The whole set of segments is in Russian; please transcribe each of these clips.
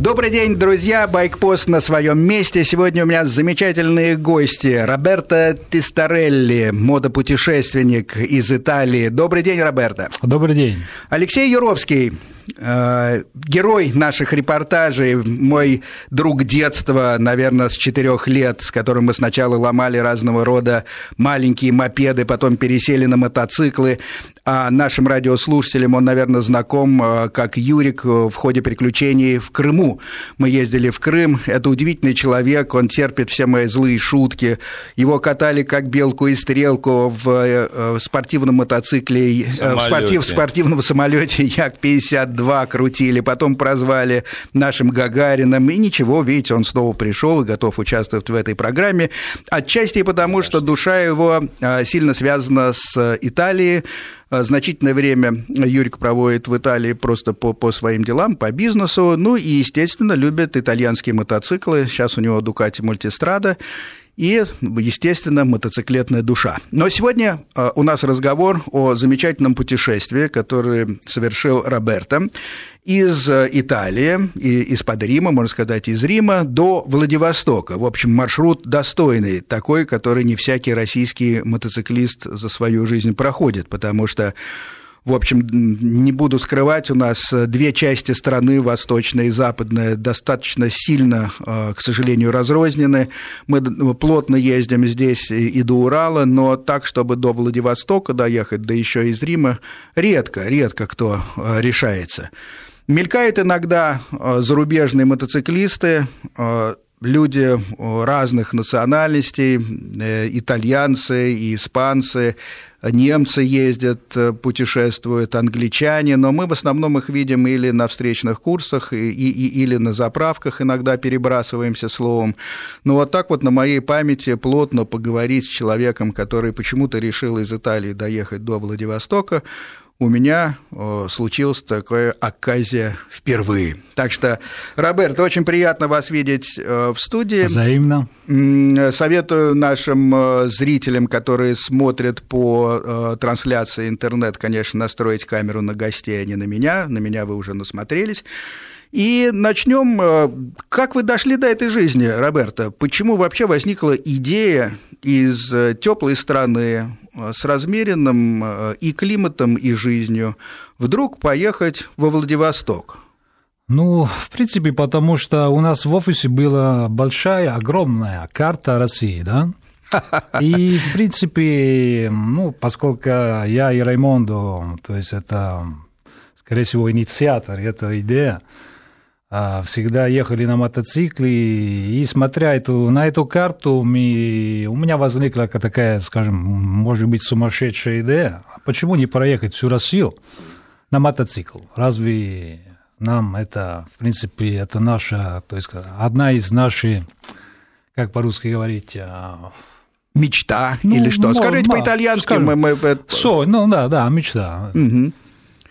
Добрый день, друзья. Байкпост на своем месте. Сегодня у меня замечательные гости. Роберто Тистарелли, модопутешественник из Италии. Добрый день, Роберто. Добрый день. Алексей Юровский, герой наших репортажей, мой друг детства, наверное, с четырех лет, с которым мы сначала ломали разного рода маленькие мопеды, потом пересели на мотоциклы. А нашим радиослушателям он, наверное, знаком э, как Юрик в ходе приключений в Крыму. Мы ездили в Крым. Это удивительный человек, он терпит все мои злые шутки. Его катали как белку и стрелку в э, спортивном мотоцикле, в, спортив, в спортивном самолете Як-52 два крутили, потом прозвали нашим Гагарином, и ничего, видите, он снова пришел и готов участвовать в этой программе. Отчасти потому, что душа его а, сильно связана с Италией, а, Значительное время Юрик проводит в Италии просто по, по своим делам, по бизнесу. Ну и, естественно, любит итальянские мотоциклы. Сейчас у него Ducati Multistrada и, естественно, мотоциклетная душа. Но сегодня а, у нас разговор о замечательном путешествии, которое совершил Роберто из э, Италии, из-под Рима, можно сказать, из Рима до Владивостока. В общем, маршрут достойный, такой, который не всякий российский мотоциклист за свою жизнь проходит, потому что в общем, не буду скрывать, у нас э, две части страны, восточная и западная, достаточно сильно, э, к сожалению, разрознены. Мы плотно ездим здесь и до Урала, но так, чтобы до Владивостока доехать, да еще из Рима, редко, редко кто э, решается. Мелькают иногда зарубежные мотоциклисты, люди разных национальностей, итальянцы и испанцы, немцы ездят, э, путешествуют, англичане, но мы в основном их видим или на встречных курсах, и, и, или на заправках иногда перебрасываемся словом. Но вот так вот на моей памяти плотно поговорить с человеком, который почему-то решил из Италии доехать до Владивостока, у меня случилась такая оказия впервые. Так что, Роберт, очень приятно вас видеть в студии. Взаимно. Советую нашим зрителям, которые смотрят по трансляции интернет, конечно, настроить камеру на гостей, а не на меня. На меня вы уже насмотрелись. И начнем. Как вы дошли до этой жизни, Роберта? Почему вообще возникла идея из теплой страны, Э, с размеренным э, и климатом, и жизнью, вдруг поехать во Владивосток? Ну, в принципе, потому что у нас в офисе была большая, огромная карта России, да? И, в принципе, ну, поскольку я и Раймондо, то есть это, скорее всего, инициатор этой идеи, всегда ехали на мотоцикле, и смотря эту, на эту карту, мы, у меня возникла такая, скажем, может быть, сумасшедшая идея, а почему не проехать всю Россию на мотоцикл? Разве нам это, в принципе, это наша, то есть одна из наших, как по-русски говорить, а, Мечта ну, или что? Скажите по-итальянски. Мы, мы... Со, ну да, да, мечта. Угу.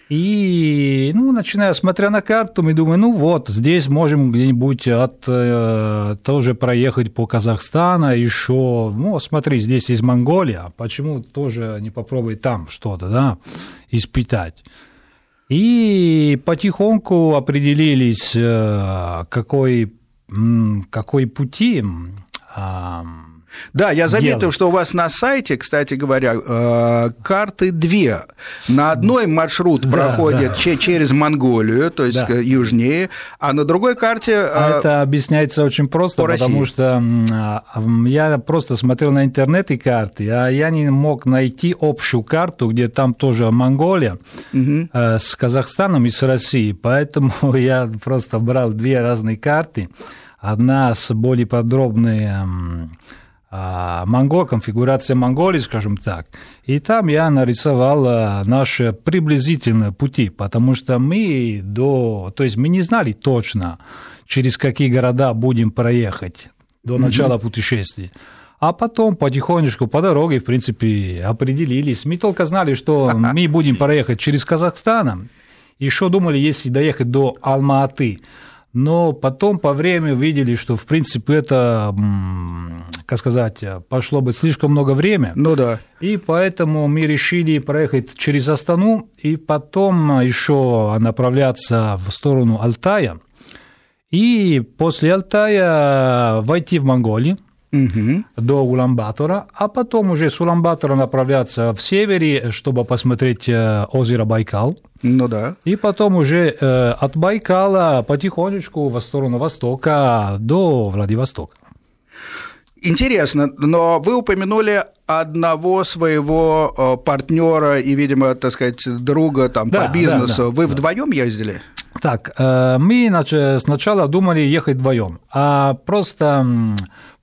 И, ну, начиная, смотря на карту, мы думаем, ну вот, здесь можем где-нибудь от, э, тоже проехать по Казахстану, еще, ну, смотри, здесь есть Монголия, почему тоже не попробовать там что-то, да, испытать. И потихоньку определились, э, какой, какой пути да, я заметил, делать. что у вас на сайте, кстати говоря, э, карты две. На одной маршрут да, проходит да. через Монголию, то есть да. южнее, а на другой карте... А э, это объясняется очень просто, по потому России. что я просто смотрел на интернет и карты, а я не мог найти общую карту, где там тоже Монголия угу. с Казахстаном и с Россией, поэтому я просто брал две разные карты, одна с более подробной а, Монго, конфигурация Монголии, скажем так. И там я нарисовал а, наши приблизительные пути, потому что мы до... То есть мы не знали точно, через какие города будем проехать до начала mm-hmm. путешествия. А потом потихонечку по дороге, в принципе, определились. Мы только знали, что мы будем проехать через Казахстан. Еще думали, если доехать до Алма-Аты, но потом по времени увидели, что, в принципе, это, как сказать, пошло бы слишком много времени. Ну да. И поэтому мы решили проехать через Астану и потом еще направляться в сторону Алтая. И после Алтая войти в Монголию, угу. до Уламбатора, а потом уже с Уламбатора направляться в севере, чтобы посмотреть э, озеро Байкал. Ну да. И потом уже э, от Байкала потихонечку в сторону востока до Владивостока. Интересно, но вы упомянули одного своего э, партнера и, видимо, так сказать, друга там да, по бизнесу. Да, да, вы да. вдвоем ездили? Так, мы сначала думали ехать вдвоем, а просто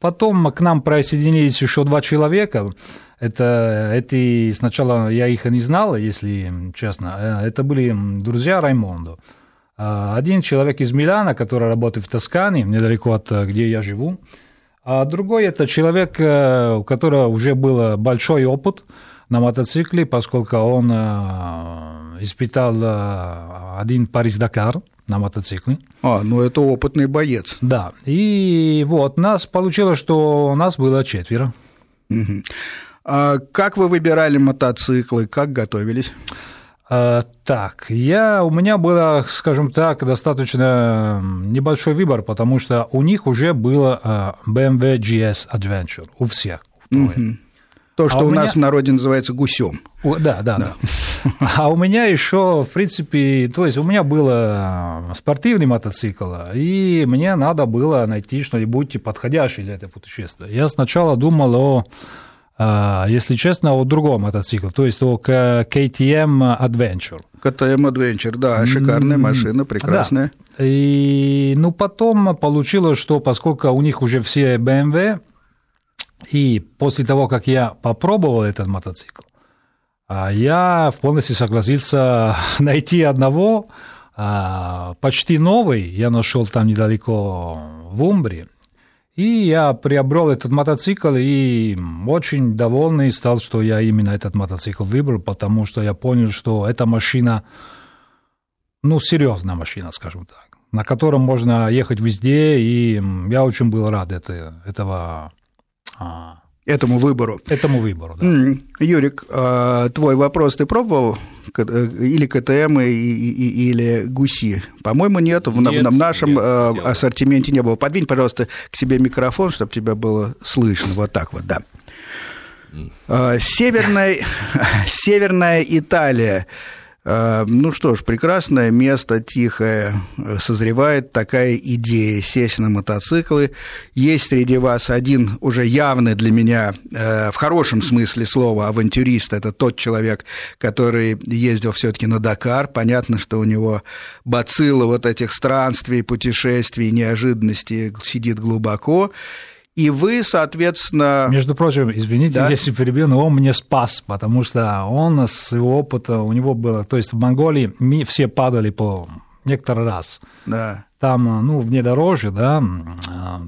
Потом к нам присоединились еще два человека. Это, эти сначала я их не знал, если честно. Э, это были друзья Раймондо. А, один человек из Милана, который работает в Тоскане, недалеко от где я живу. А другой это человек, э, у которого уже был большой опыт на мотоцикле, поскольку он э, испытал один Париж-Дакар – на мотоцикле. А, ну это опытный боец. Да, и вот, нас получилось, что у нас было четверо. Угу. А как вы выбирали мотоциклы, как готовились? А, так, я, у меня было, скажем так, достаточно небольшой выбор, потому что у них уже было а, BMW GS Adventure, у всех. Угу. То, что а у, у меня... нас в народе называется гусем. Да, да, да. А у меня еще, в принципе, то есть у меня был э, спортивный мотоцикл, и мне надо было найти что-нибудь подходящее для этого путешествия. Я сначала думал о э, если честно, о другом мотоцикле, то есть о KTM Adventure. KTM Adventure, да, шикарная машина, прекрасная. Да. И, ну, потом получилось, что поскольку у них уже все BMW, и после того, как я попробовал этот мотоцикл, а, я полностью согласился найти одного, а, почти новый, я нашел там недалеко в Умбре, и я приобрел этот мотоцикл и очень довольный стал, что я именно этот мотоцикл выбрал, потому что я понял, что эта машина, ну, серьезная машина, скажем так, на котором можно ехать везде, и я очень был рад это, этого а, этому выбору. Этому выбору, да. Юрик, а, твой вопрос ты пробовал? Э, или КТМ, или ГУСИ? По-моему, нет. нет в нашем нет, а, ассортименте не было. Подвинь, пожалуйста, к себе микрофон, чтобы тебя было слышно. Вот так вот, да. Северная, Северная Италия ну что ж, прекрасное место, тихое, созревает такая идея сесть на мотоциклы. Есть среди вас один уже явный для меня, э, в хорошем смысле слова, авантюрист. Это тот человек, который ездил все таки на Дакар. Понятно, что у него бацилла вот этих странствий, путешествий, неожиданностей сидит глубоко и вы, соответственно... Между прочим, извините, да? если перебью, но он мне спас, потому что он с его опыта, у него было... То есть в Монголии мы все падали по некоторый раз. Да. Там, ну, внедорожье, да,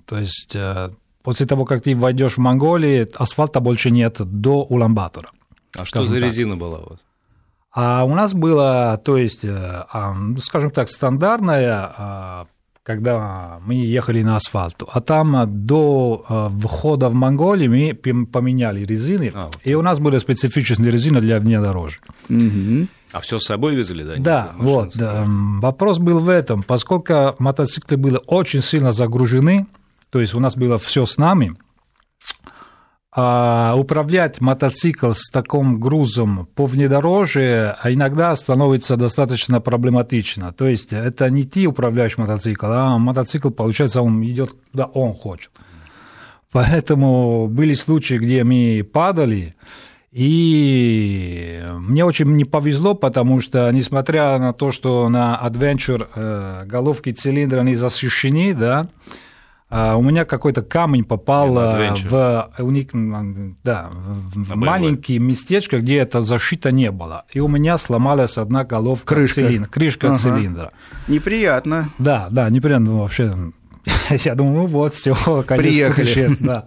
то есть э, после того, как ты войдешь в Монголию, асфальта больше нет до Уламбатора. А что за так. резина была у вас? А у нас было, то есть, э, скажем так, стандартная а, когда мы ехали на асфальт. А там до э, входа в Монголию мы поменяли резины, а, вот. и у нас были специфичные резины для внедорожья. Угу. А все с собой везли, да? Да, вот. Да. Вопрос был в этом, поскольку мотоциклы были очень сильно загружены, то есть у нас было все с нами, а управлять мотоцикл с таким грузом по внедорожью иногда становится достаточно проблематично. То есть это не ты управляешь мотоцикл, а мотоцикл, получается, он идет куда он хочет. Поэтому были случаи, где мы падали, и мне очень не повезло, потому что, несмотря на то, что на Adventure э, головки цилиндра не защищены, да, а, у меня какой-то камень попал в, да, в маленькое местечко, где это защита не было. И у меня сломалась одна головка крышка, цилиндра, крышка ага. цилиндра. Неприятно. Да, да, неприятно ну, вообще. Я думаю, ну вот, все, конец Приехали. Да.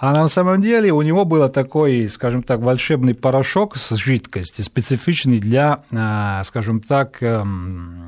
А на самом деле у него был такой, скажем так, волшебный порошок с жидкостью, специфичный для, а, скажем так, эм,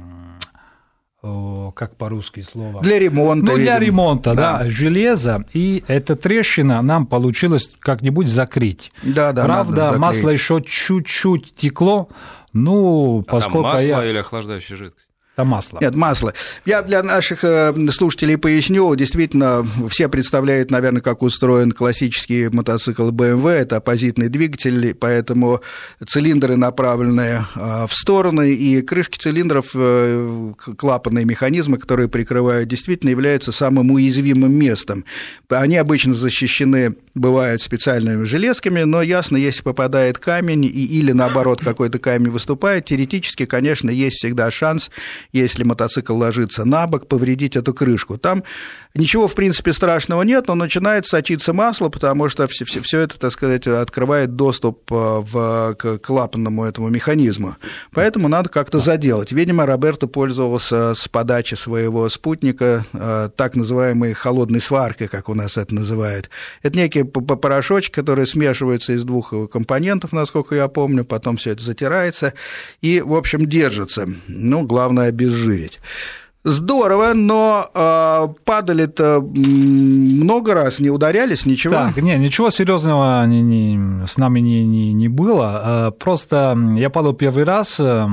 как по-русски слово? Для ремонта. Ну, для видимо. ремонта, да. да, железо, и эта трещина нам получилось как-нибудь закрыть. Да, да, Правда, масло еще чуть-чуть текло, ну, а поскольку там масло я... или охлаждающая жидкость? Это масло. Нет, масло. Я для наших э, слушателей поясню. Действительно, все представляют, наверное, как устроен классический мотоцикл BMW. Это оппозитный двигатель, поэтому цилиндры направлены э, в стороны, и крышки цилиндров, э, клапанные механизмы, которые прикрывают, действительно являются самым уязвимым местом. Они обычно защищены, бывают специальными железками, но ясно, если попадает камень или, наоборот, какой-то камень выступает, теоретически, конечно, есть всегда шанс если мотоцикл ложится на бок, повредить эту крышку. Там ничего, в принципе, страшного нет, но начинает сочиться масло, потому что все, все, все это, так сказать, открывает доступ э, в, к клапанному этому механизму. Поэтому надо как-то заделать. Видимо, Роберто пользовался с подачи своего спутника э, так называемой холодной сваркой, как у нас это называют. Это некий порошочек, который смешивается из двух компонентов, насколько я помню, потом все это затирается и, в общем, держится. Ну, главное, обезжирить. Здорово, но э, падали-то много раз, не ударялись, ничего? Так, не, ничего серьезного не, не, с нами не, не, не было. А, просто я падал первый раз, э,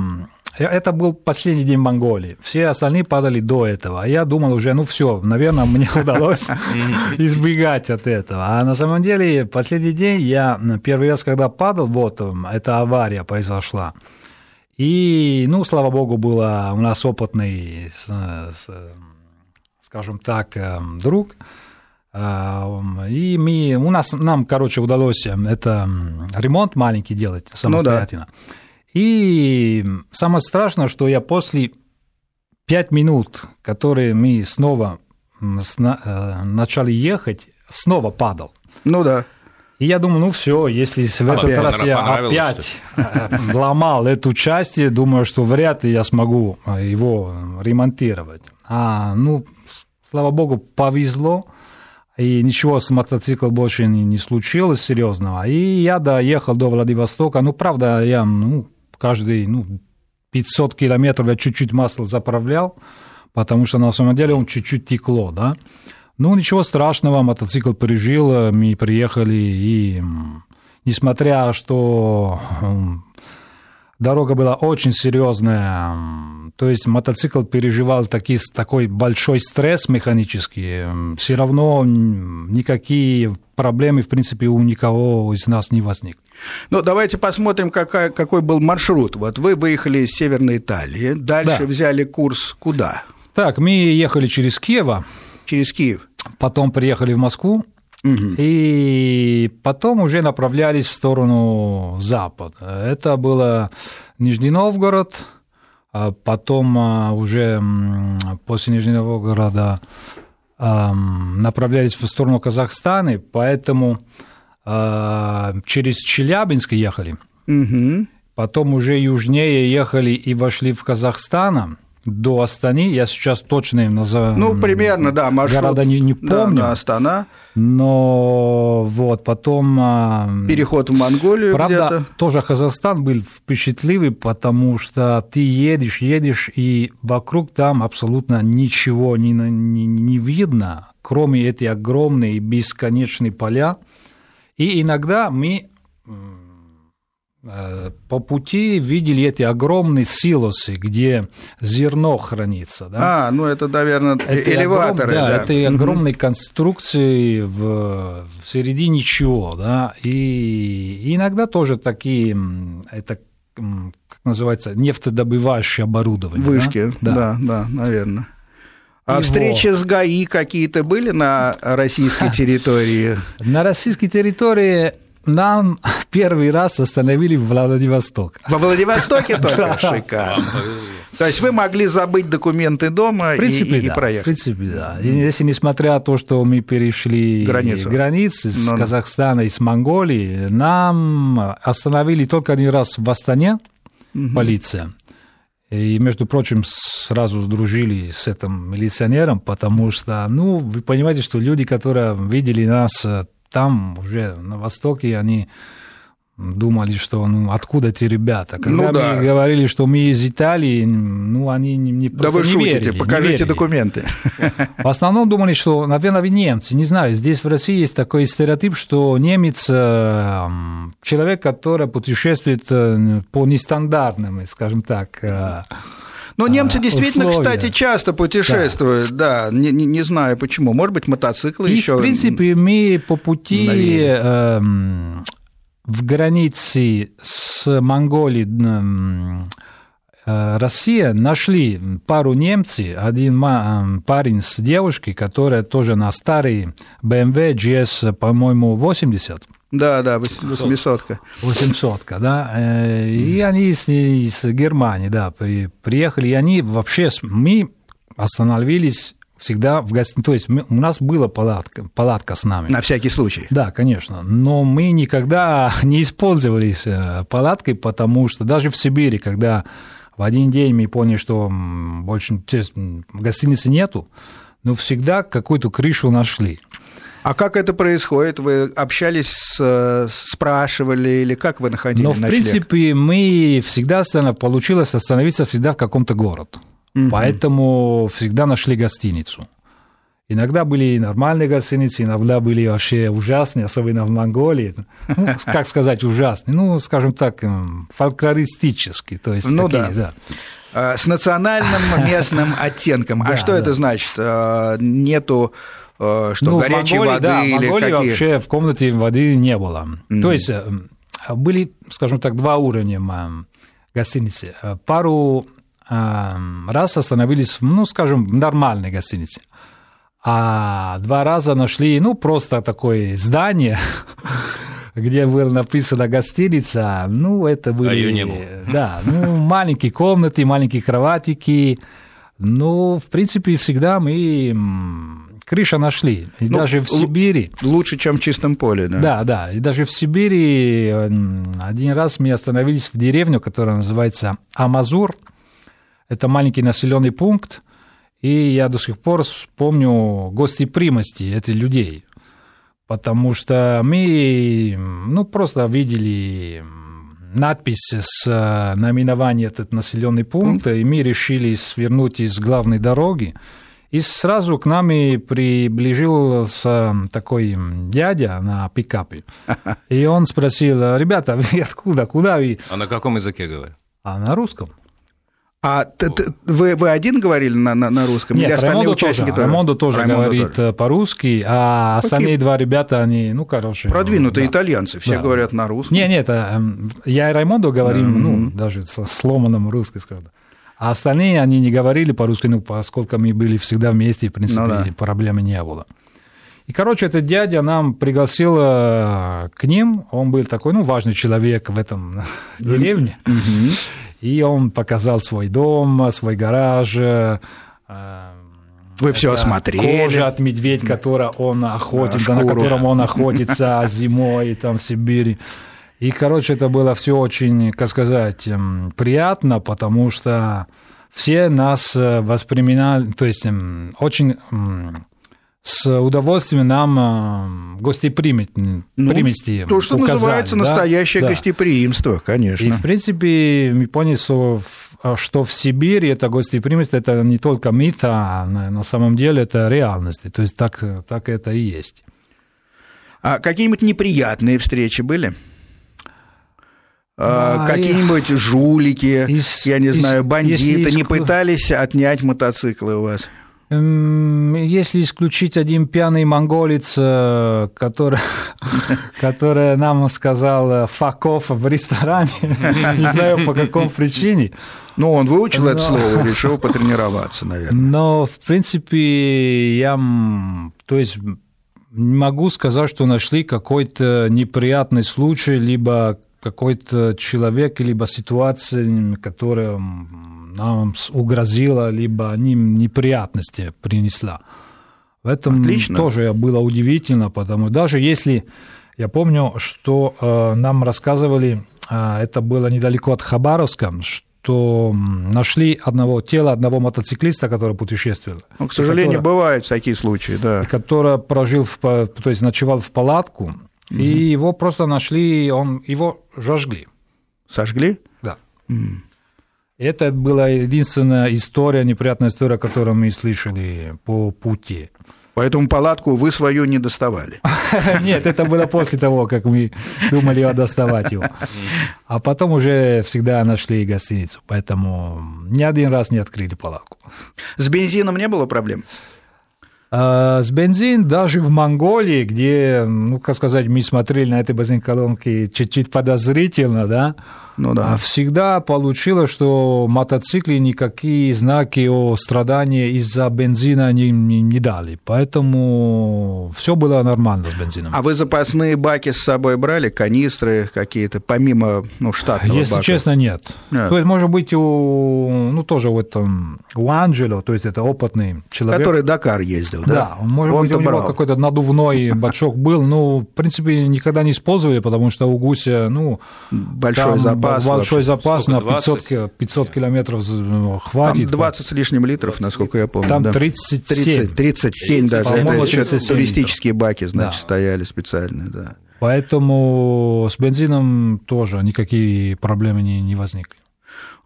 это был последний день Монголии. Все остальные падали до этого. А я думал уже, ну все, наверное, мне удалось избегать от этого. А на самом деле, последний день я первый раз, когда падал, вот, эта авария произошла. И, ну, слава богу, было у нас опытный, скажем так, э, друг. Э, и мы, у нас, нам, короче, удалось э, это ремонт маленький делать самостоятельно. Ну, да. И самое страшное, что я после пять минут, которые мы снова начали ехать, снова падал. Ну да. И я думаю, ну все, если в этот опять, раз я опять э, ломал эту часть, думаю, что вряд ли я смогу э, его ремонтировать. А, ну, слава богу, повезло, и ничего с мотоциклом больше не, не случилось серьезного. И я доехал до Владивостока. Ну, правда, я ну, каждый ну, 500 километров я чуть-чуть масло заправлял, потому что на самом деле он чуть-чуть текло, да. Ну, ничего страшного, мотоцикл пережил, мы приехали, и несмотря что дорога была очень серьезная, то есть мотоцикл переживал таки, такой большой стресс механический, все равно никакие проблемы, в принципе, у никого из нас не возник. Ну, давайте посмотрим, какая, какой был маршрут. Вот вы выехали из Северной Италии, дальше да. взяли курс куда? Так, мы ехали через Киева. Через Киев. Потом приехали в Москву, Угу. И потом уже направлялись в сторону запада. Это было Нижний Новгород, а потом а, уже после Нижнего Новгорода направлялись в сторону Казахстана, поэтому а, через Челябинск ехали. Угу. Потом уже южнее ехали и вошли в Казахстан до Астаны. Я сейчас точно назову. Ну, примерно, да, маршрут. Города не, не помню. Да, Астана. Но вот потом... А, Переход в Монголию Правда, где-то. тоже Казахстан был впечатливый, потому что ты едешь, едешь, и вокруг там абсолютно ничего не, не, не видно, кроме этой огромной бесконечной поля. И иногда мы по пути видели эти огромные силосы, где зерно хранится. Да? А, ну это, наверное, это элеваторы. Огром, да, да, это огромные конструкции в, в середине чего, да, и иногда тоже такие, это как называется, нефтедобывающее оборудование. Вышки, да, да, да, да наверное. А Его. встречи с ГАИ какие-то были на российской территории? На российской территории нам первый раз остановили в Владивосток. Во Владивостоке только? Шикарно. То есть вы могли забыть документы дома в принципе, и, и, да, проехать? В принципе, да. И если несмотря на то, что мы перешли Границу. границы с Но... Казахстана и с Монголии, нам остановили только один раз в Астане угу. полиция. И, между прочим, сразу сдружили с этим милиционером, потому что, ну, вы понимаете, что люди, которые видели нас там уже на Востоке они думали, что ну откуда эти ребята. Когда ну, да. мы говорили, что мы из Италии, ну они не, не Да вы не шутите, верили, покажите верили. документы. В основном думали, что, наверное, вы немцы. Не знаю, здесь в России есть такой стереотип, что немец э, человек, который путешествует э, по нестандартным, скажем так, э, Но немцы действительно, условия. кстати, часто путешествуют, да, да не, не, знаю почему. Может быть, мотоциклы И, еще. В принципе, мы по пути э, в границе с Монголией э, Россия нашли пару немцев, один парень с девушкой, которая тоже на старый BMW GS, по-моему, 80. Да, да, 800-ка. 800-ка, да. Э, и они с, из Германии, да, приехали, и они вообще, мы остановились всегда в гостинице. То есть у нас была палатка, палатка с нами. На всякий случай. Да, конечно. Но мы никогда не использовались э, палаткой, потому что даже в Сибири, когда в один день мы поняли, что больше гостиницы нету, но всегда какую-то крышу нашли. А как это происходит? Вы общались, спрашивали или как вы находили Ну, в ночлег? принципе, мы всегда получилось остановиться всегда в каком-то городе. Угу. Поэтому всегда нашли гостиницу. Иногда были нормальные гостиницы, иногда были вообще ужасные, особенно в Монголии. Ну, как сказать ужасные? Ну, скажем так, фольклористические. То есть ну такие, да. да. С национальным местным оттенком. А что это значит? А, нету что ну, горячей Монголии, воды да, или Монголии какие? вообще в комнате воды не было. Mm-hmm. То есть э, были, скажем так, два уровня гостиницы. Пару раз остановились, ну, скажем, в нормальной гостинице. А два раза нашли, ну, просто такое здание, где было написано гостиница, ну, это были... А ее не было. Да, ну, маленькие комнаты, маленькие кроватики. Ну, в принципе, всегда мы крыша нашли. И ну, даже в Сибири... Лучше, чем в чистом поле, да? Да, да. И даже в Сибири один раз мы остановились в деревню, которая называется Амазур. Это маленький населенный пункт. И я до сих пор помню гостеприимости этих людей. Потому что мы ну, просто видели надпись с э, наименованием этот населенный пункт, и мы решили свернуть из главной дороги и сразу к нам и приближился такой дядя на пикапе. И он спросил, ребята, вы откуда, куда вы? А на каком языке говорят? А на русском. А ты, ты, вы, вы один говорили на, на, на русском? Нет, или остальные Раймондо участники тоже. Раймондо тоже Раймондо говорит тоже. по-русски, а остальные два ребята, они, ну, короче... Продвинутые да. итальянцы, все да. говорят на русском. Нет, нет, эм, я и Раймондо говорим, да. ну, даже со сломанным русским, скажем. А остальные, они не говорили по-русски, ну, поскольку мы были всегда вместе, в принципе, ну, да. проблемы не было. И, короче, этот дядя нам пригласил э, к ним, он был такой, ну, важный человек в этом деревне, и он показал свой дом, свой гараж, э, вы все осмотрели. Кожа от медведя, которая он охотится, да, на котором он охотится зимой там в Сибири. И, короче, это было все очень, как сказать, эм, приятно, потому что все нас э, воспринимали, то есть эм, очень с удовольствием нам гостеприимности ну, То, что указали, называется да? настоящее да. гостеприимство, конечно. И, в принципе, мы поняли, что что в Сибири это гостеприимство, это не только миф, а на самом деле это реальность. То есть так, так это и есть. А какие-нибудь неприятные встречи были? А, какие-нибудь жулики, из, я не из, знаю, бандиты не пытались отнять мотоциклы у вас? Если исключить один пьяный монголец, э, который, который нам сказал факов в ресторане, не знаю по какой причине. Ну, он выучил Но... это слово, решил потренироваться, наверное. Но, в принципе, я, то есть, не могу сказать, что нашли какой-то неприятный случай, либо какой-то человек, либо ситуация, которая нам угрозила, либо ним неприятности принесла. В этом Отлично. тоже было удивительно, потому даже если я помню, что э, нам рассказывали, э, это было недалеко от Хабаровска, что нашли одного тела одного мотоциклиста, который путешествовал. Ну, к сожалению, который, бывают такие случаи, да. Который прожил, в, то есть ночевал в палатку, Mm-hmm. И его просто нашли, он, его жгли. Сожгли? Да. Mm. Это была единственная история, неприятная история, которую мы слышали по пути. Поэтому палатку вы свою не доставали. Нет, это было после того, как мы думали доставать его. А потом уже всегда нашли гостиницу, поэтому ни один раз не открыли палатку. С бензином не было проблем? А, с бензин даже в Монголии, где, ну, как сказать, мы смотрели на этой бензин-колонки чуть-чуть подозрительно, да, ну, да. А всегда получилось, что мотоциклы никакие знаки о страдании из-за бензина не, не, не дали. Поэтому все было нормально с бензином. А вы запасные баки с собой брали, канистры какие-то, помимо ну, штатного Если бака? честно, нет. нет. То есть, может быть, у, ну, тоже в этом, у Анджело, то есть это опытный человек. Который Дакар ездил, да? Да, может Он быть, у брал. него какой-то надувной бачок был, ну, в принципе, никогда не использовали, потому что у Гуся, ну... Большой запас запас. Большой запас на 500, 500 километров хватит. Там 20 с лишним литров, 20. насколько я помню. Там да. 37. 30, 37 даже. Это еще туристические баки, значит, да. стояли специальные, да. Поэтому с бензином тоже никакие проблемы не, не возникли.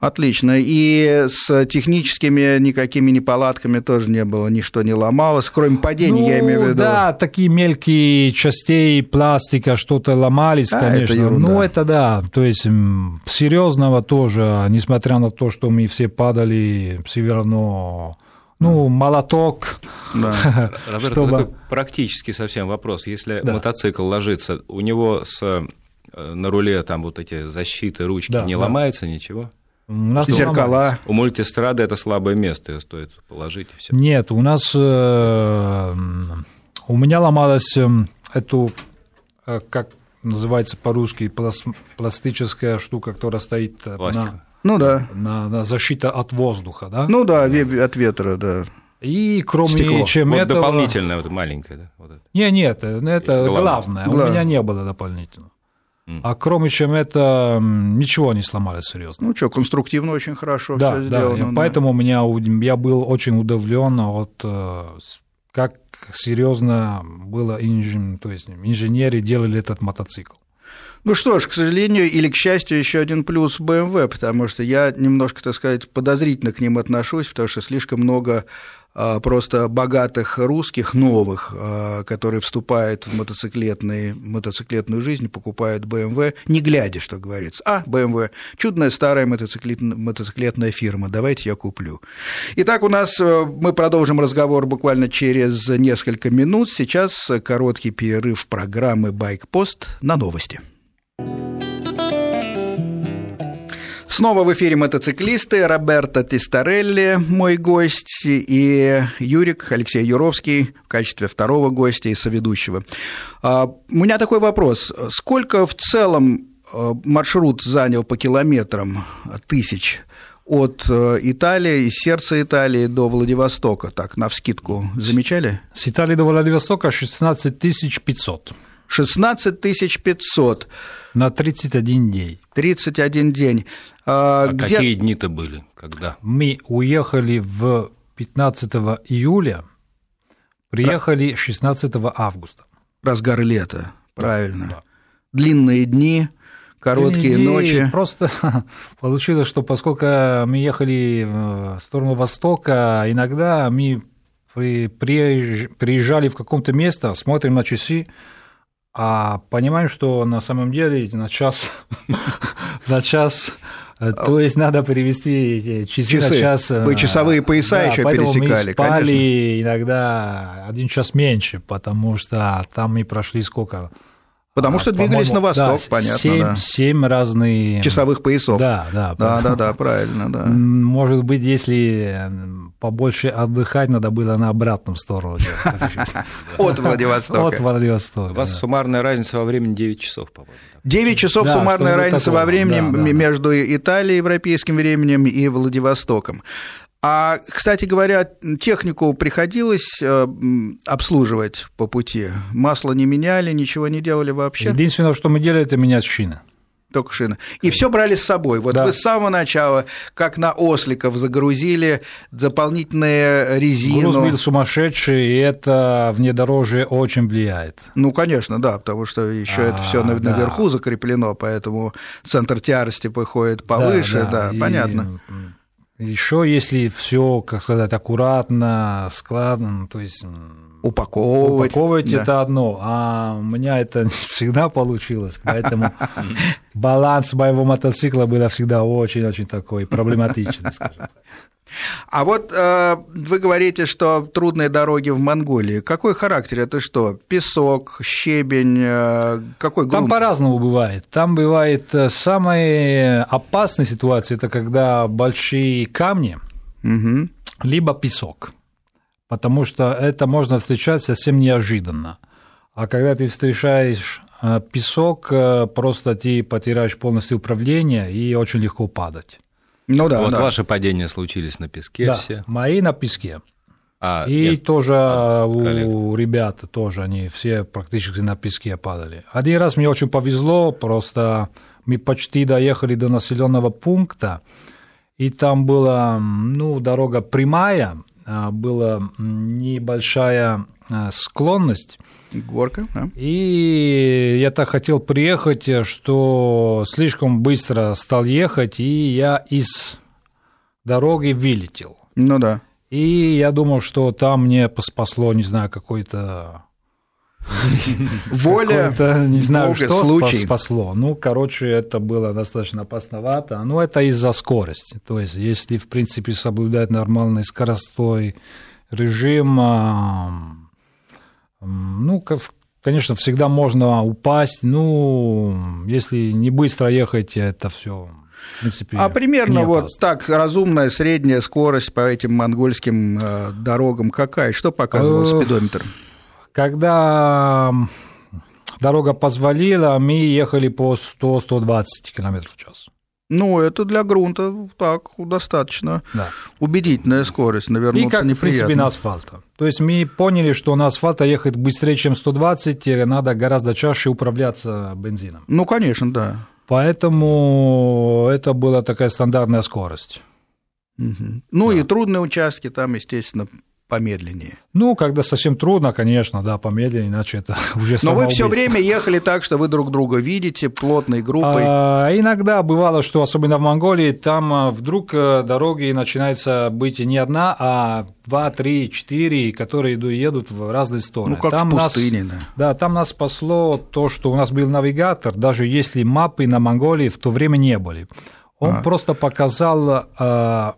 Отлично. И с техническими никакими неполадками тоже не было, ничто не ломалось, кроме падений, ну, я имею в виду. Да, такие мелкие частей пластика что-то ломались, а, конечно. Это ну, это да. То есть серьезного тоже, несмотря на то, что мы все падали, все равно ну, молоток. Да. Роберт, чтобы... такой практически совсем вопрос. Если да. мотоцикл ложится, у него с, э, на руле там вот эти защиты, ручки, да, не да. ломается ничего? У нас зеркала. У мультистрады это слабое место, ее стоит положить и все. Нет, у нас э, у меня ломалась э, эту, э, как называется по-русски, пластическая штука, которая стоит Пластик. на, ну, да. на, на защита от воздуха, да? Ну да, от ветра, да. И кроме Стекло. чем вот этого... дополнительное, вот маленькое, да? Вот это. Не, нет, это главное. главное. У меня не было дополнительного. А кроме чем это, ничего не сломали серьезно. Ну что, конструктивно очень хорошо да, все сделано. Да, да. поэтому у меня, я был очень удивлен от э, как серьезно было инж... то есть инженеры делали этот мотоцикл. Ну что ж, к сожалению или к счастью, еще один плюс BMW, потому что я немножко, так сказать, подозрительно к ним отношусь, потому что слишком много просто богатых русских, новых, а, которые вступают в мотоциклетные, мотоциклетную жизнь, покупают BMW, не глядя, что говорится. А, BMW, чудная старая мотоциклетная, мотоциклетная фирма, давайте я куплю. Итак, у нас э, мы продолжим разговор буквально через несколько минут. Сейчас короткий перерыв программы «Байкпост» на новости. Снова в эфире мотоциклисты. Роберто Тистарелли, мой гость, и Юрик Алексей Юровский в качестве второго гостя и соведущего. А, у меня такой вопрос. Сколько в целом а, маршрут занял по километрам тысяч от а, Италии, из сердца Италии до Владивостока, так, на вскидку, замечали? С Италии до Владивостока 16 500. 16 500. На 31 день. 31 день. А, а Где... какие дни-то были? Когда? Мы уехали в 15 июля, приехали 16 августа. Разгар лета, правильно. Да. Длинные дни, короткие дни, ночи. Просто получилось, что поскольку мы ехали в сторону Востока, иногда мы приезжали в каком-то место, смотрим на часы, а понимаем, что на самом деле на час, на час то есть надо перевести часы, часы. на час. Вы часовые пояса да, еще пересекали, мы спали конечно. иногда один час меньше, потому что там мы прошли сколько? Потому что двигались на восток, да, понятно. Семь, да. семь разные... Часовых поясов. Да, да. Да, да, да, правильно, да. Может быть, если побольше отдыхать, надо было на обратном сторону. От Владивостока. От Владивостока. У вас суммарная разница во времени 9 часов, по-моему. 9 часов да, суммарная разница во времени да, да. между Италией, европейским временем и Владивостоком. А, кстати говоря, технику приходилось э, обслуживать по пути? Масло не меняли, ничего не делали вообще? Единственное, что мы делали, это менять шины. Только шина. И все брали с собой. Вот да. вы с самого начала, как на осликов, загрузили дополнительные резину. Груз был сумасшедший, и это внедорожье очень влияет. Ну, конечно, да, потому что еще это все да. наверху закреплено, поэтому центр тяжести выходит повыше, да, да, да. понятно. Еще если все, как сказать, аккуратно, складно, то есть упаковывать. Упаковывать да. это одно, а у меня это не всегда получилось, поэтому баланс моего мотоцикла был всегда очень-очень такой проблематичный, скажем. А вот э, вы говорите, что трудные дороги в Монголии. Какой характер? Это что? Песок, щебень, э, какой грунт? Там по-разному бывает. Там бывает э, самая опасная ситуация, это когда большие камни, угу. либо песок потому что это можно встречать совсем неожиданно. А когда ты встречаешь э, песок, э, просто ты потеряешь полностью управление и очень легко падать. Ну да. Вот да. ваши падения случились на песке да, все. Мои на песке. А, и я... тоже а, у коллег. ребят тоже они все практически на песке падали. Один раз мне очень повезло, просто мы почти доехали до населенного пункта, и там была ну, дорога прямая, а, была небольшая а, склонность. Горка, да. И я так хотел приехать, что слишком быстро стал ехать, и я из дороги вылетел. Ну да. И я думал, что там мне спасло, не знаю, какой-то Воля, не знаю, что случай. спасло. Ну, короче, это было достаточно опасновато. Но ну, это из-за скорости. То есть, если, в принципе, соблюдать нормальный скоростой режим, ну, конечно, всегда можно упасть. Ну, если не быстро ехать, это все принципе, а примерно вот так разумная средняя скорость по этим монгольским э, дорогам какая? Что показывал спидометр? Когда дорога позволила, мы ехали по 100-120 км в час. Ну, это для грунта так достаточно да. убедительная скорость, наверное, И как, неприятно. в принципе, на асфальте. То есть мы поняли, что на асфальте ехать быстрее, чем 120, надо гораздо чаще управляться бензином. Ну, конечно, да. Поэтому это была такая стандартная скорость. Угу. Ну да. и трудные участки там, естественно, помедленнее. Ну, когда совсем трудно, конечно, да, помедленнее, иначе это уже Но вы все время ехали так, что вы друг друга видите плотной группой. А, иногда бывало, что особенно в Монголии, там а, вдруг э, дороги начинается быть не одна, а два, три, четыре, которые едут в разные стороны. Ну, как там в пустыне, нас, да. Да, там нас спасло то, что у нас был навигатор, даже если мапы на Монголии в то время не были. Он а. просто показал а,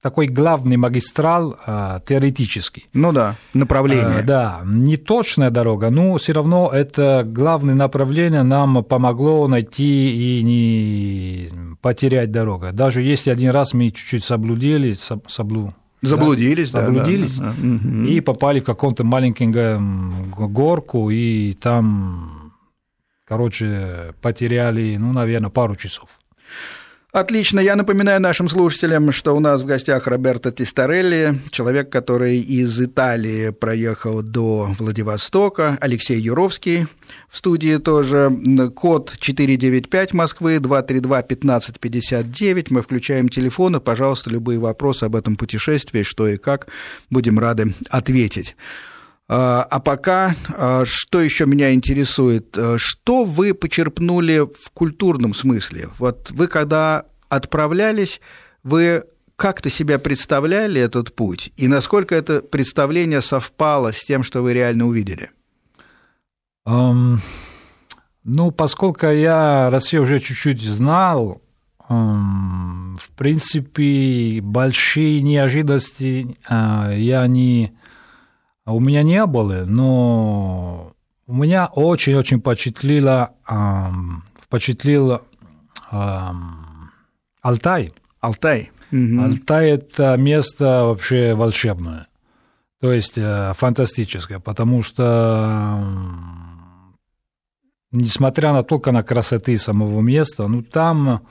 такой главный магистрал а, теоретический. Ну да, направление. А, да, не точная дорога, но все равно это главное направление нам помогло найти и не потерять дорогу. Даже если один раз мы чуть-чуть соблудили, соблу, Заблудились, да, заблудились да, да, и попали в каком-то маленьком горку, и там, короче, потеряли, ну, наверное, пару часов. Отлично. Я напоминаю нашим слушателям, что у нас в гостях Роберто Тистарелли, человек, который из Италии проехал до Владивостока, Алексей Юровский в студии тоже, код 495 Москвы, 232-1559. Мы включаем телефоны, пожалуйста, любые вопросы об этом путешествии, что и как, будем рады ответить. А, а пока, а, что еще меня интересует, а, что вы почерпнули в культурном смысле? Вот вы когда отправлялись, вы как-то себя представляли этот путь, и насколько это представление совпало с тем, что вы реально увидели? Um, ну, поскольку я Россию уже чуть-чуть знал, um, в принципе, большие неожиданности uh, я не а у меня не было, но у меня очень-очень впечатлило, эм, впечатлил эм, Алтай. Алтай. Угу. Алтай – это место вообще волшебное, то есть э, фантастическое, потому что э, несмотря на только на красоты самого места, ну там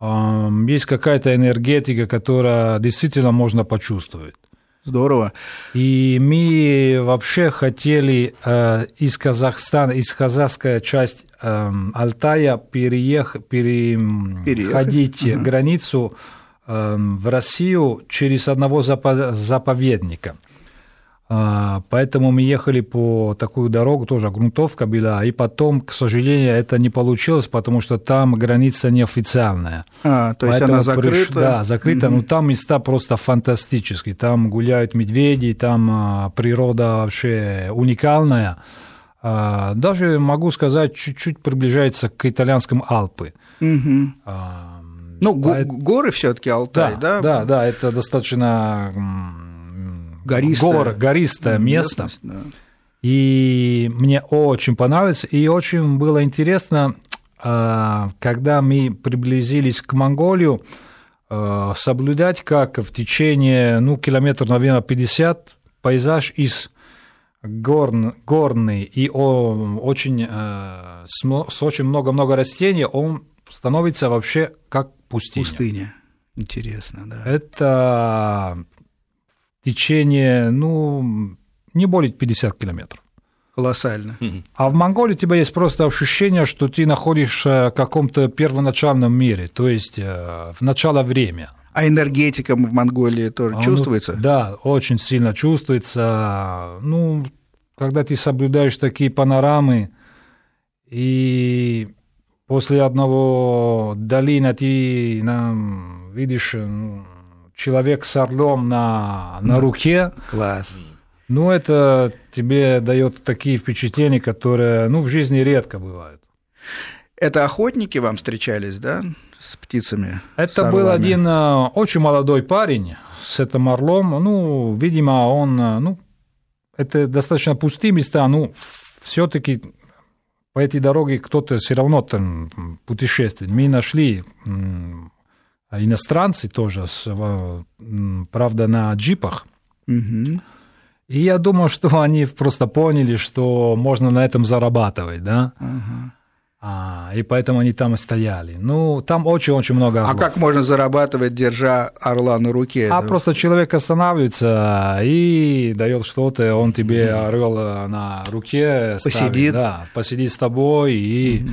э, есть какая-то энергетика, которая действительно можно почувствовать. Здорово. И мы вообще хотели э, из Казахстана, из казахская часть э, Алтая переех, переходить угу. границу э, в Россию через одного заповедника. А, поэтому мы ехали по такую дорогу, тоже грунтовка была, и потом, к сожалению, это не получилось, потому что там граница неофициальная. А, то есть Поэтому она закрыта? Приш... Да, закрыта, угу. но там места просто фантастические. Там гуляют медведи, там а, природа вообще уникальная. А, даже, могу сказать, чуть-чуть приближается к итальянским Алпы. Угу. Ну, Поэт... горы все-таки Алтай, да? Да, да, да, это достаточно гористое, гор, гористое место. Да. И мне очень понравилось, и очень было интересно, а, когда мы приблизились к Монголию, а, соблюдать, как в течение, ну, километр, наверное, 50, пейзаж из горн, горный и он очень, а, с очень много-много растений, он становится вообще как пустыня. Пустыня. Интересно, да. Это течение, ну, не более 50 километров. Колоссально. А в Монголии у тебя есть просто ощущение, что ты находишься в каком-то первоначальном мире, то есть э, в начало время. А энергетика в Монголии тоже а, чувствуется? Ну, да, очень сильно чувствуется. Ну, когда ты соблюдаешь такие панорамы, и после одного долина ты ну, видишь человек с орлом на, на руке. Класс. Ну, это тебе дает такие впечатления, которые, ну, в жизни редко бывают. Это охотники вам встречались, да, с птицами? Это с был один э, очень молодой парень с этим орлом. Ну, видимо, он, э, ну, это достаточно пустые места, ну, все-таки по этой дороге кто-то все равно там путешествует. Мы нашли иностранцы тоже, правда, на джипах. Угу. И я думаю, что они просто поняли, что можно на этом зарабатывать, да. Угу. А, и поэтому они там и стояли. Ну, там очень-очень много орлов. А как можно зарабатывать, держа орла на руке? А да? просто человек останавливается и дает что-то, он тебе орел на руке посидит, ставит, да, посидит с тобой и.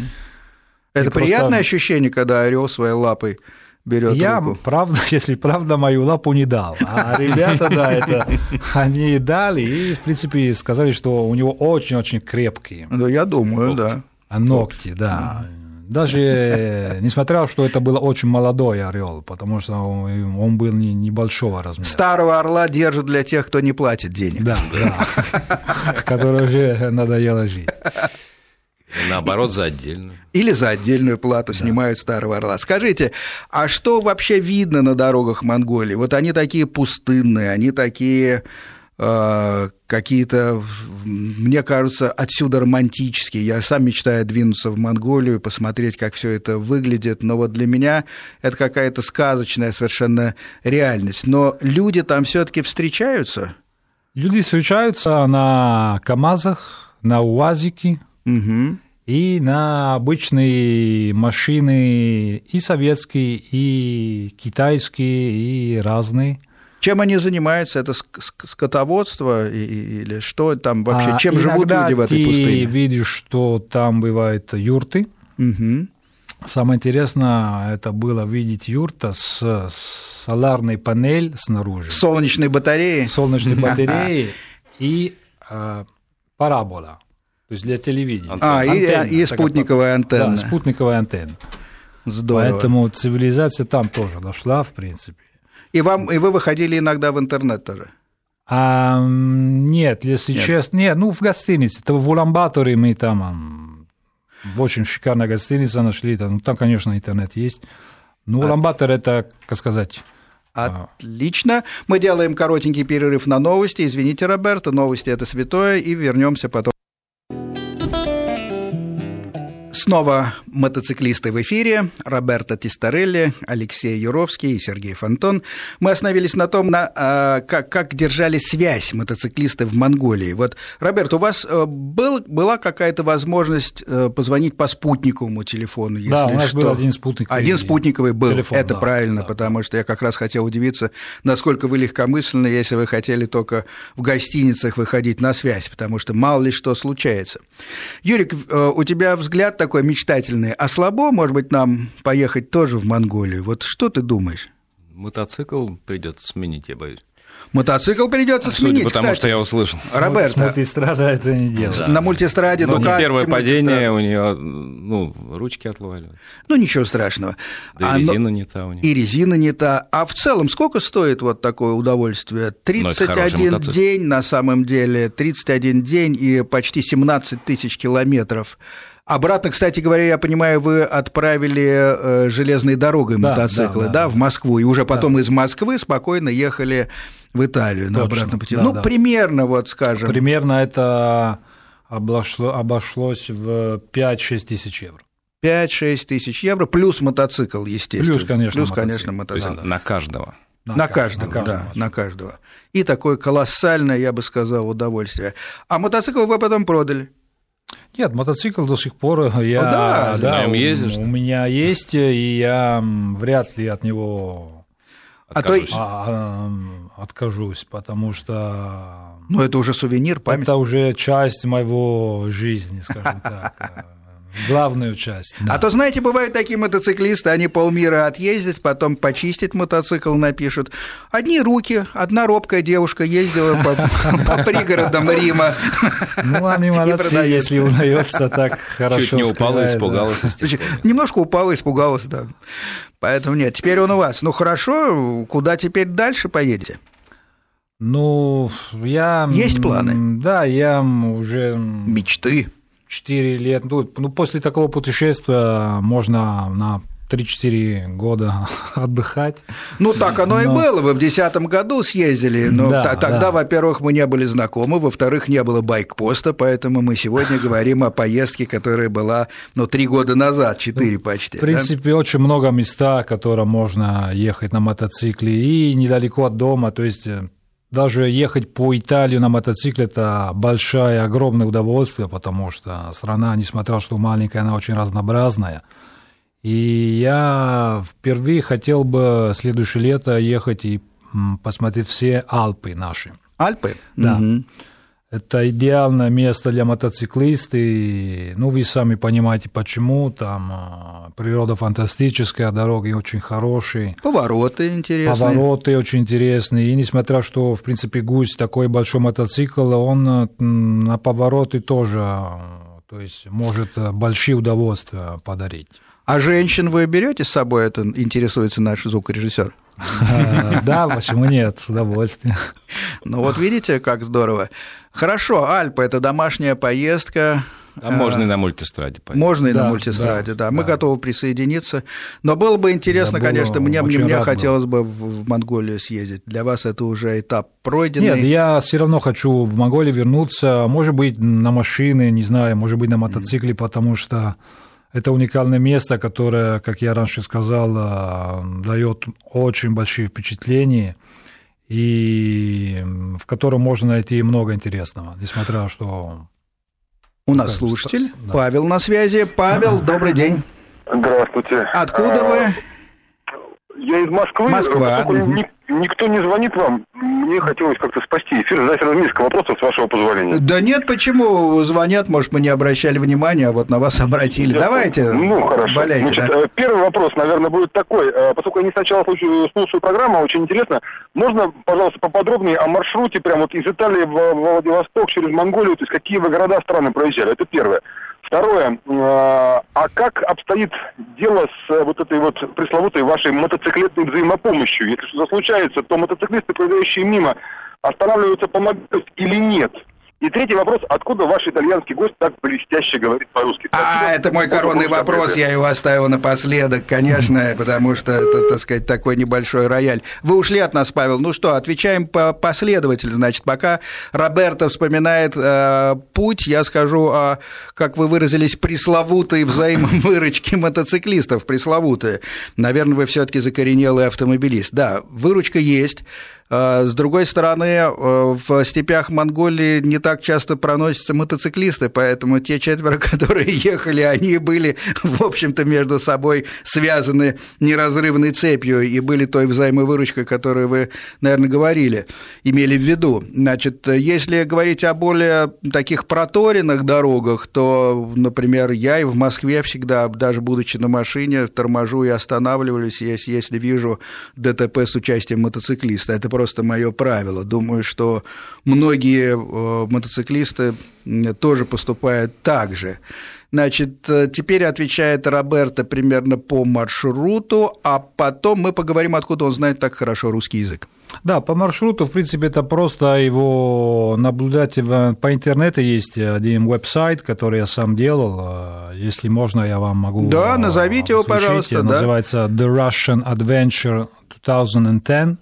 Это и приятное просто... ощущение, когда орел своей лапой берет Я, руку. правда, если правда, мою лапу не дал. А ребята, да, это они дали и, в принципе, сказали, что у него очень-очень крепкие. Да, я думаю, ногти. да. А ногти, да. Даже несмотря, что это был очень молодой орел, потому что он, был не, небольшого размера. Старого орла держат для тех, кто не платит денег. Да, да. Который уже надоело жить. Наоборот, за отдельную. Или за отдельную плату да. снимают старого орла. Скажите, а что вообще видно на дорогах Монголии? Вот они такие пустынные, они такие э, какие-то, мне кажется, отсюда романтические. Я сам мечтаю двинуться в Монголию, посмотреть, как все это выглядит. Но вот для меня это какая-то сказочная совершенно реальность. Но люди там все-таки встречаются? Люди встречаются на КАМАЗах, на УАЗике, Угу. И на обычные машины и советские, и китайские, и разные. Чем они занимаются? Это скотоводство или что там вообще? А Чем живут люди в этой пустыне? Ты видишь, что там бывают юрты. Угу. Самое интересное, это было видеть юрта с соларной панель снаружи. Солнечной батареи. Солнечной батареи и э, парабола. То есть для телевидения. А, антенна, и, и спутниковая антенна. Да, спутниковая антенна. Здорово. Поэтому цивилизация там тоже дошла, в принципе. И, вам, и вы выходили иногда в интернет тоже? А, нет, если нет. честно, нет, ну в гостинице, то в Уламбаторе мы там в очень шикарной гостинице нашли, там, ну, там, конечно, интернет есть. Ну, Уламбатор а... это, как сказать... А. Отлично. Мы делаем коротенький перерыв на новости. Извините, Роберто, новости это святое, и вернемся потом. Снова мотоциклисты в эфире. Роберто Тисторелли, Алексей Юровский и Сергей Фонтон. Мы остановились на том, на, а, как, как держали связь мотоциклисты в Монголии. Вот, Роберт, у вас а, был, была какая-то возможность а, позвонить по спутниковому телефону? Если да, у нас что? был один спутниковый. Один спутниковый был, телефон, это да, правильно, да, потому что я как раз хотел удивиться, насколько вы легкомысленны, если вы хотели только в гостиницах выходить на связь, потому что мало ли что случается. Юрик, у тебя взгляд такой мечтательный, а слабо, может быть, нам поехать тоже в Монголию? Вот что ты думаешь? Мотоцикл придется сменить, я боюсь. Мотоцикл придется Судя сменить, потому кстати. что я услышал. Роберто. С мультистрада это не делает. Да. На мультистраде Ну, Дукати, первое падение у нее, ну, ручки отваливают. Ну, ничего страшного. Да А, и но- резина не та у нее. И резина не та. А в целом, сколько стоит вот такое удовольствие? Ну, это хороший 31 мотоцикл. день на самом деле, 31 день и почти 17 тысяч километров. Обратно, кстати говоря, я понимаю, вы отправили э, железной дорогой Да, мотоциклы, да, да, да. в Москву, и уже потом из Москвы спокойно ехали в Италию на Точно, обратном пути. да, ну, да. примерно, вот скажем. Примерно это обошло, обошлось в 5-6 тысяч евро. 5-6 тысяч евро, плюс мотоцикл, естественно. Плюс, конечно, Плюс, мотоцикл. конечно, То есть мотоцикл. на каждого. На, каждого, каждого да, человека. на каждого. И такое колоссальное, я бы сказал, удовольствие. А мотоцикл вы потом продали? Нет, мотоцикл до сих пор я, да, на нем у- ездишь, у, да? меня есть, и я вряд ли от него А то Откажусь. а, откажусь, потому что Ну, это уже сувенир, память. это уже часть моего жизни, скажем так, э, главную часть. да. А то, знаете, бывают такие мотоциклисты, они полмира отъездят, потом почистить мотоцикл напишут. Одни руки, одна робкая девушка ездила по, по пригородам Рима. Ну, они молодцы, если удается так хорошо Чуть не упала, испугалась. Немножко упала, испугалась, да. Поэтому нет, теперь он у вас. Ну хорошо, куда теперь дальше поедете? Ну, я... Есть планы? Да, я уже Мечты. 4 лет, ну, ну, после такого путешествия можно на 3-4 года отдыхать. Ну, так оно и Но- было. Вы в 2010 году съездили. Но Да, тогда, да. во-первых, мы не были знакомы, во-вторых, не было байк-поста, поэтому мы сегодня говорим о поездке, которая была, ну, три года назад, четыре почти. В принципе, очень много места, которые можно ехать на мотоцикле, и недалеко от дома, то есть э, даже ехать по Италии на мотоцикле – это большое, огромное удовольствие, потому что страна, несмотря на что маленькая, она очень разнообразная. И я впервые хотел бы следующее лето ехать и посмотреть все Алпы наши. Альпы? Да. Мгм. Это идеальное место для мотоциклиста. И, ну, вы сами понимаете, почему. Там а, природа фантастическая, дороги очень хорошие. Повороты интересные. Повороты очень интересные. И несмотря, что, в принципе, гусь такой большой мотоцикл, он м, на повороты тоже а, то есть, может а, большие удовольствия подарить. А женщин вы берете с собой? Это интересуется наш звукорежиссер. А, Да, почему нет, с удовольствием. Ну вот видите, как здорово. Хорошо, Альпы – это домашняя поездка. А можно и на мультистраде поехать. Можно и на Да, мультистраде, да, да, Мы да. готовы присоединиться. Но было бы интересно, Я был конечно, мне, мне, мне хотелось бы в, Монголию съездить. Для вас это уже этап пройденный. Нет, я все равно хочу в Монголию вернуться, может быть, на машине, не знаю, может быть, на мотоцикле, потому что это уникальное место, которое, как я раньше сказал, э, дает очень большие впечатления, и в котором можно найти много интересного, несмотря на что... У нас слушатель. да. Павел на связи. Павел, добрый день. Здравствуйте. Откуда А, вы? Я из Москвы. Москва, ни- никто не звонит вам, мне хотелось как-то спасти эфир, задать несколько вопросов, с вашего позволения. Да нет, почему звонят, может, мы не обращали внимания, а вот на вас обратили. Я- Давайте, Ну, хорошо. валяйте, Значит, да. э, первый вопрос, наверное, будет такой. Э, Поскольку я не сначала слушаю, программу, очень интересно. Можно, пожалуйста, поподробнее о маршруте прямо вот из Италии в Владивосток через Монголию, то есть какие вы города, страны проезжали? Это первое. Второе, э, а как обстоит дело с э, вот этой вот пресловутой вашей мотоциклетной взаимопомощью? Если что-то случается, то мотоциклисты, проезжающие мимо, останавливаются, помогают или нет? И третий вопрос, откуда ваш итальянский гость так блестяще говорит по-русски? А, это мой коронный вопрос, я его оставил напоследок, конечно, потому что это, так сказать, такой небольшой рояль. Вы ушли от нас, Павел, ну что, отвечаем по последовательно, значит, пока Роберто вспоминает э, путь, я скажу о, как вы выразились, пресловутой взаимовыручке мотоциклистов, пресловутые. Наверное, вы все таки закоренелый автомобилист. Да, выручка есть, а, с другой стороны, э, в степях Монголии не так часто проносятся мотоциклисты, поэтому те четверо, которые ехали, они были, в общем-то, между собой связаны неразрывной цепью и были той взаимовыручкой, которую вы, наверное, говорили, имели в виду. Значит, если говорить о более таких проторенных дорогах, то, например, я и в Москве всегда, даже будучи на машине, торможу и останавливаюсь, если вижу ДТП с участием мотоциклиста. Это просто мое правило. Думаю, что многие э, мотоциклисты тоже поступают так же. Значит, э, теперь отвечает Роберто примерно по маршруту, а потом мы поговорим, откуда он знает так хорошо русский язык. Да, по маршруту, в принципе, это просто его наблюдать по интернету есть один веб-сайт, который я сам делал. Э, если можно, я вам могу. Да, назовите его, пожалуйста. Называется да? The Russian Adventure 2010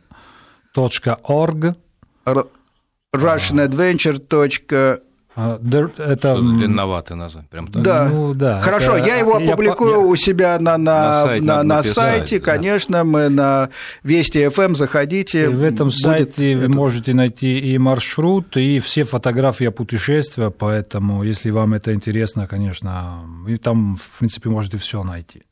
russianadventure.org. russianadventure.org а, это длинноватый название, прям так. Да. Ну, да. Хорошо, это... я его опубликую я... у себя на, на, на, сайт на, на сайте, да. конечно, мы на Вести FM эм, заходите. И в этом сайте вы можете найти и маршрут, и все фотографии путешествия, поэтому, если вам это интересно, конечно, вы там, в принципе, можете все найти.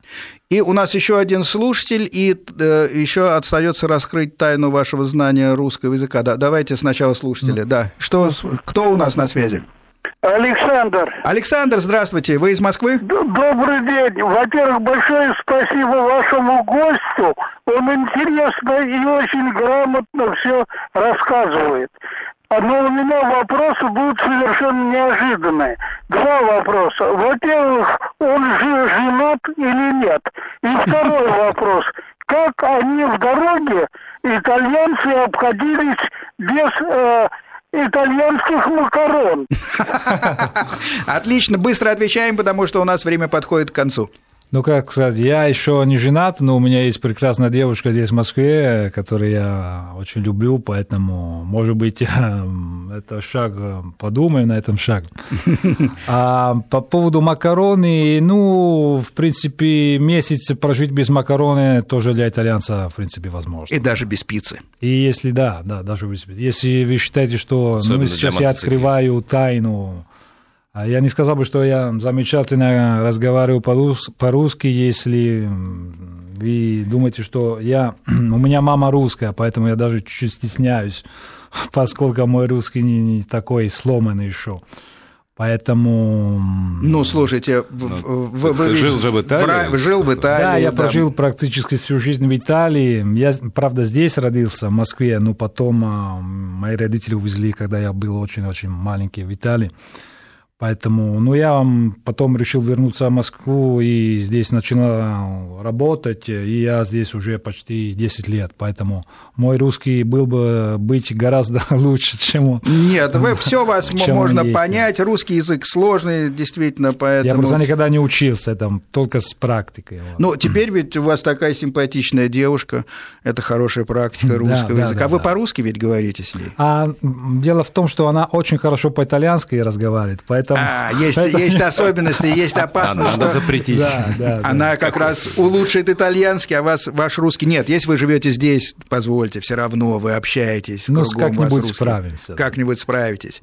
И у нас еще один слушатель, и э, еще остается раскрыть тайну вашего знания русского языка. Да, давайте сначала слушателя. Да. Что, кто у нас на связи? Александр. Александр, здравствуйте. Вы из Москвы? Добрый день. Во-первых, большое спасибо вашему гостю. Он интересно и очень грамотно все рассказывает. Но у меня вопросы будут совершенно неожиданные. Два вопроса. Во-первых, он же женат или нет? И второй вопрос. Как они в дороге, итальянцы, обходились без э, итальянских макарон? Отлично, быстро отвечаем, потому что у нас время подходит к концу. Ну, как сказать, я еще не женат, но у меня есть прекрасная девушка здесь, в Москве, которую я очень люблю, поэтому, может быть, это шаг, подумаем на этом шаг. А по поводу макароны, ну, в принципе, месяц прожить без макароны тоже для итальянца, в принципе, возможно. И даже без пиццы. И если, да, да, даже без пиццы. Если вы считаете, что ну, сейчас я открываю тайну я не сказал бы, что я замечательно разговариваю по-русски, если вы думаете, что я... У меня мама русская, поэтому я даже чуть-чуть стесняюсь, поскольку мой русский не, не такой сломанный еще. Поэтому... Ну, слушайте, ну, вы, вы, жил же в Италии? В, жил в Италии. Да, я да. прожил практически всю жизнь в Италии. Я, правда, здесь родился, в Москве, но потом а, мои родители увезли, когда я был очень-очень маленький в Италии. Поэтому, ну, я потом решил вернуться в Москву и здесь начал работать, и я здесь уже почти 10 лет, поэтому мой русский был бы быть гораздо лучше, чем Нет, вы все вас можно есть. понять, русский язык сложный, действительно, поэтому... Я просто никогда не учился там, только с практикой. Ну, теперь ведь у вас такая симпатичная девушка, это хорошая практика русского да, языка. Да, а вы да. по-русски ведь говорите с ней? А дело в том, что она очень хорошо по-итальянски разговаривает, поэтому там... А, есть, есть особенности, есть опасность. Надо запретить. Она как раз улучшит итальянский, а вас, ваш русский нет. Если вы живете здесь, позвольте, все равно вы общаетесь. Ну, как-нибудь справимся. Как-нибудь справитесь.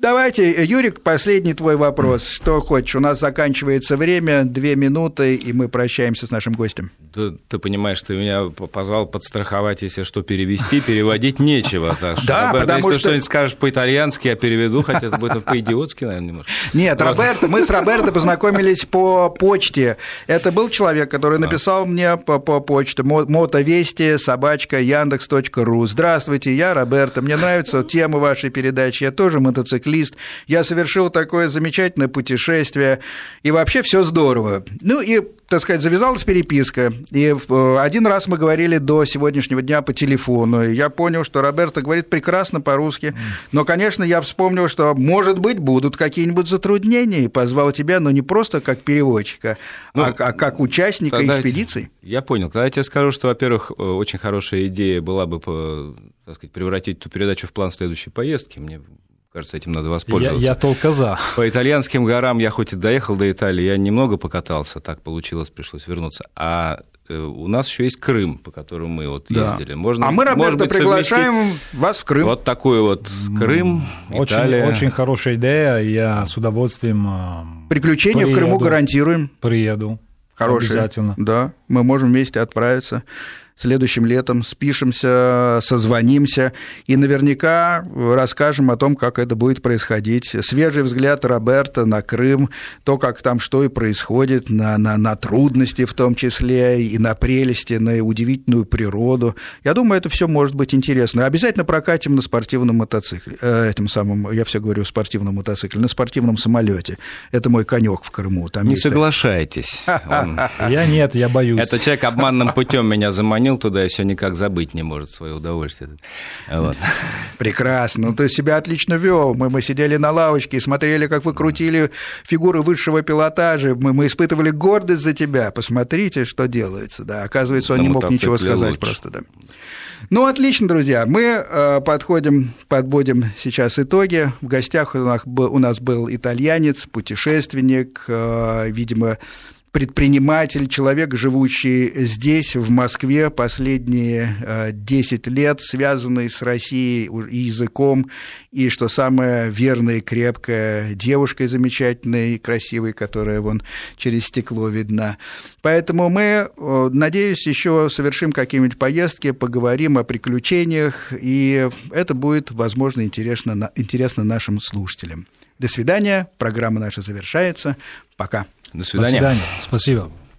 Да. Давайте, Юрик, последний твой вопрос. Что хочешь? У нас заканчивается время, две минуты, и мы прощаемся с нашим гостем. Ты, ты понимаешь, ты меня позвал подстраховать, если что перевести, переводить нечего. Так что, да, Роберто, потому если что... что-нибудь скажешь по-итальянски, я переведу, хотя это будет по-идиотски, наверное, немножко. Нет, Роберто, мы с Роберто познакомились по почте. Это был человек, который написал мне по, по почте мотовести собачка яндекс.ру. Здравствуйте, я Роберто. Мне нравится тема вашей передачи. Я тоже мотоциклист чек-лист. Я совершил такое замечательное путешествие, и вообще все здорово. Ну и так сказать, завязалась переписка. И э, один раз мы говорили до сегодняшнего дня по телефону. И я понял, что Роберто говорит прекрасно по-русски. Но, конечно, я вспомнил, что, может быть, будут какие-нибудь затруднения. И позвал тебя, но не просто как переводчика, ну, а, а как участника экспедиции. Я понял. Тогда я тебе скажу, что, во-первых, э, очень хорошая идея была бы так сказать, превратить эту передачу в план следующей поездки. Мне Кажется, этим надо воспользоваться. Я, я только за. По итальянским горам я хоть и доехал до Италии, я немного покатался, так получилось, пришлось вернуться. А э, у нас еще есть Крым, по которому мы вот да. ездили. Можно, а мы, Роберто, быть, приглашаем вас в Крым. Вот такой вот Крым, очень, Италия. Очень хорошая идея, я с удовольствием э, Приключения приеду, в Крыму гарантируем. Приеду. Хорошие. Обязательно. Да, мы можем вместе отправиться следующим летом спишемся, созвонимся и наверняка расскажем о том, как это будет происходить. Свежий взгляд Роберта на Крым, то, как там что и происходит, на, на, на трудности в том числе, и на прелести, на удивительную природу. Я думаю, это все может быть интересно. Обязательно прокатим на спортивном мотоцикле, э, этим самым, я все говорю, спортивном мотоцикле, на спортивном самолете. Это мой конек в Крыму. Там Не соглашайтесь. Я нет, я боюсь. Это человек обманным путем меня заманил позвонил туда и все никак забыть не может свое удовольствие. Вот. Прекрасно. Ну, ты себя отлично вел. Мы, мы сидели на лавочке и смотрели, как вы крутили фигуры высшего пилотажа. Мы, мы испытывали гордость за тебя. Посмотрите, что делается. Да, оказывается, он на не мог ничего сказать лучше. просто. Да. Ну, отлично, друзья. Мы э, подходим, подводим сейчас итоги. В гостях у нас, у нас был итальянец, путешественник, э, видимо, предприниматель, человек, живущий здесь, в Москве, последние 10 э, лет, связанный с Россией и языком, и, что самое верное и крепкое, девушкой замечательной и красивой, которая вон через стекло видна. Поэтому мы, э, надеюсь, еще совершим какие-нибудь поездки, поговорим о приключениях, и это будет, возможно, интересно, интересно нашим слушателям. До свидания. Программа наша завершается. Пока. До свидания. До свидания. Спасибо.